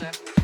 Yeah.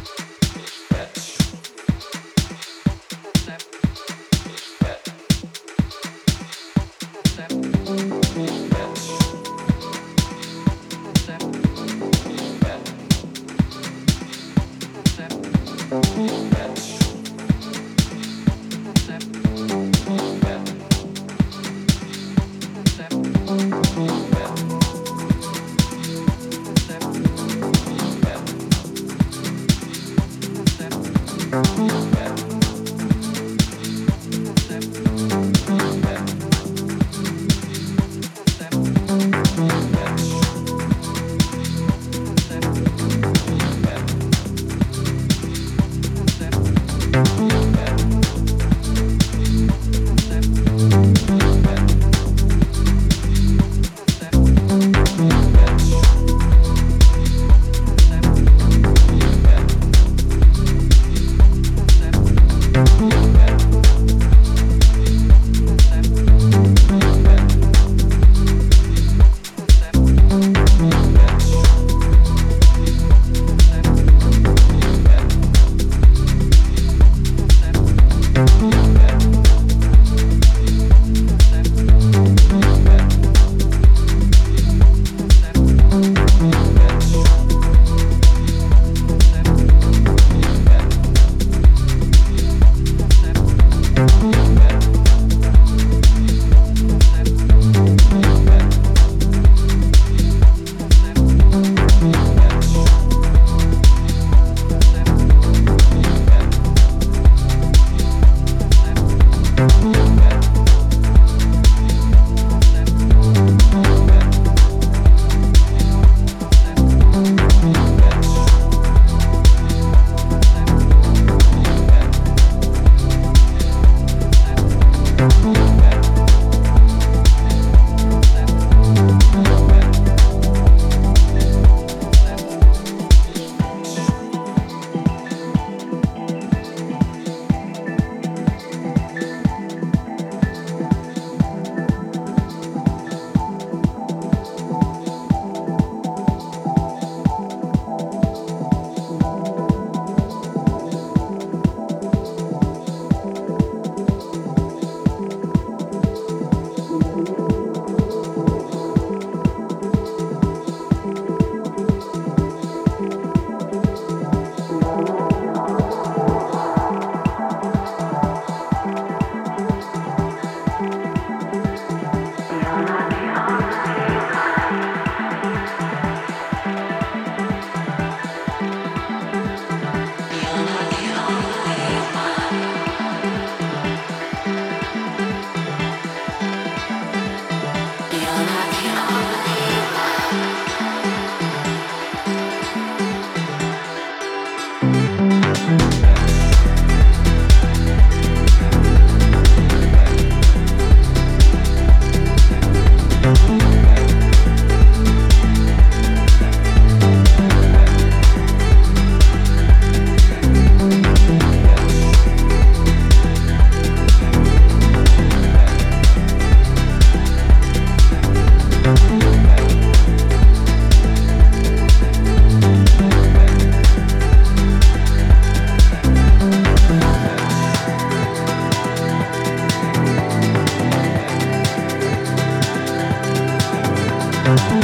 Thank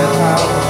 that house.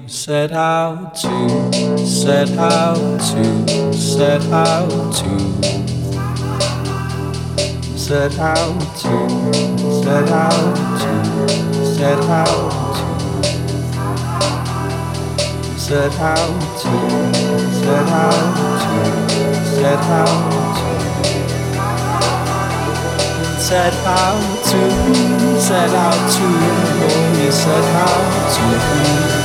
set out to, set out to, set out to, set out to, set out to, set out to, set out to, set out to, set out set out to, set out to, oh, set out to.